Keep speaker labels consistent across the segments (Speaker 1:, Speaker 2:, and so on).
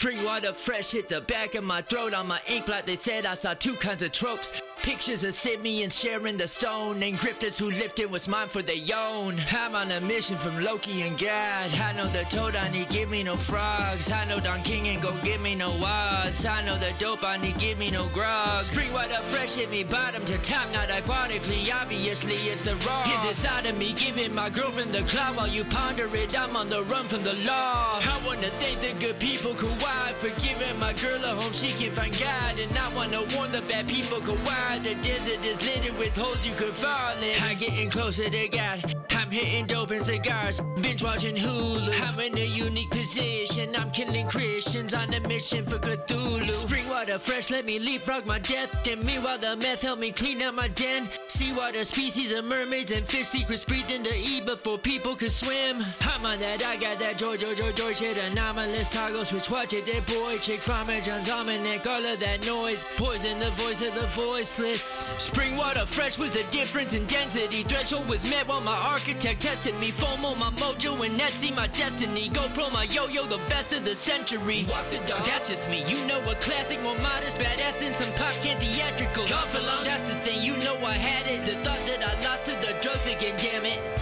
Speaker 1: Spring water fresh hit the back of my throat on my ink blot. They said I saw two kinds of tropes. Pictures of Simeon sharing the stone, and grifters who lifted what's mine for their own. I'm on a mission from Loki and God. I know the toad I need give me no frogs. I know Don King ain't gon' give me no odds. I know the dope I need give me no grog. Spring water fresh hit me bottom to top, not ironically, obviously it's the raw. Is inside of me giving my girlfriend the clout while you ponder it. I'm on the run from the law. I wanna thank the good people Kauai for giving my girl a home she can find God, and I wanna warn the bad people Kauai. The desert is littered with holes you could fall in. I'm getting closer to God. I'm hitting dope and cigars, binge watching Hulu. I'm in a unique position. I'm killing Christians on a mission for Cthulhu. Spring water fresh, let me leapfrog my death. And meanwhile, the meth help me clean out my den. Seawater species of mermaids and fish secrets breathed into E before people could swim. I'm on that, I got that George, George, George, George shit. Anomalous toggle switch, watch it, that boy. Chick farmer, John's almanac, all of that noise. Poison the voice of the voiceless. Spring water fresh was the difference in density. Threshold was met while my architect tested me. FOMO, my mojo, and Etsy, my destiny. GoPro, my yo-yo, the best of the century. Walk the dog. That's just me. You know a classic, more modest, badass than some pop can theatricals. Long. That's the thing. You know I had it. The thought that I lost to the drugs again. Damn it.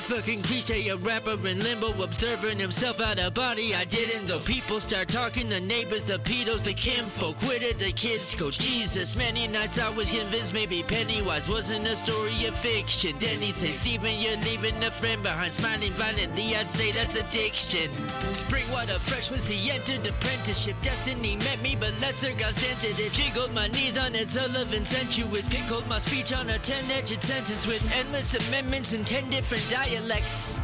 Speaker 1: Fucking cliche a rapper in limbo observing himself out of body. I didn't. The people start talking, the neighbors, the pedos, the kinfolk, quitted the kids coach. Jesus, many nights I was convinced maybe Pennywise wasn't a story of fiction. Then he'd say, Steven, you're leaving a friend behind, smiling violently. I'd say that's addiction. Spring water fresh was the entered apprenticeship. Destiny met me, but lesser gods dented it. Jiggled my knees on its Sullivan sensuous. Pickled my speech on a 10 edged sentence with endless amendments and 10 different dialects.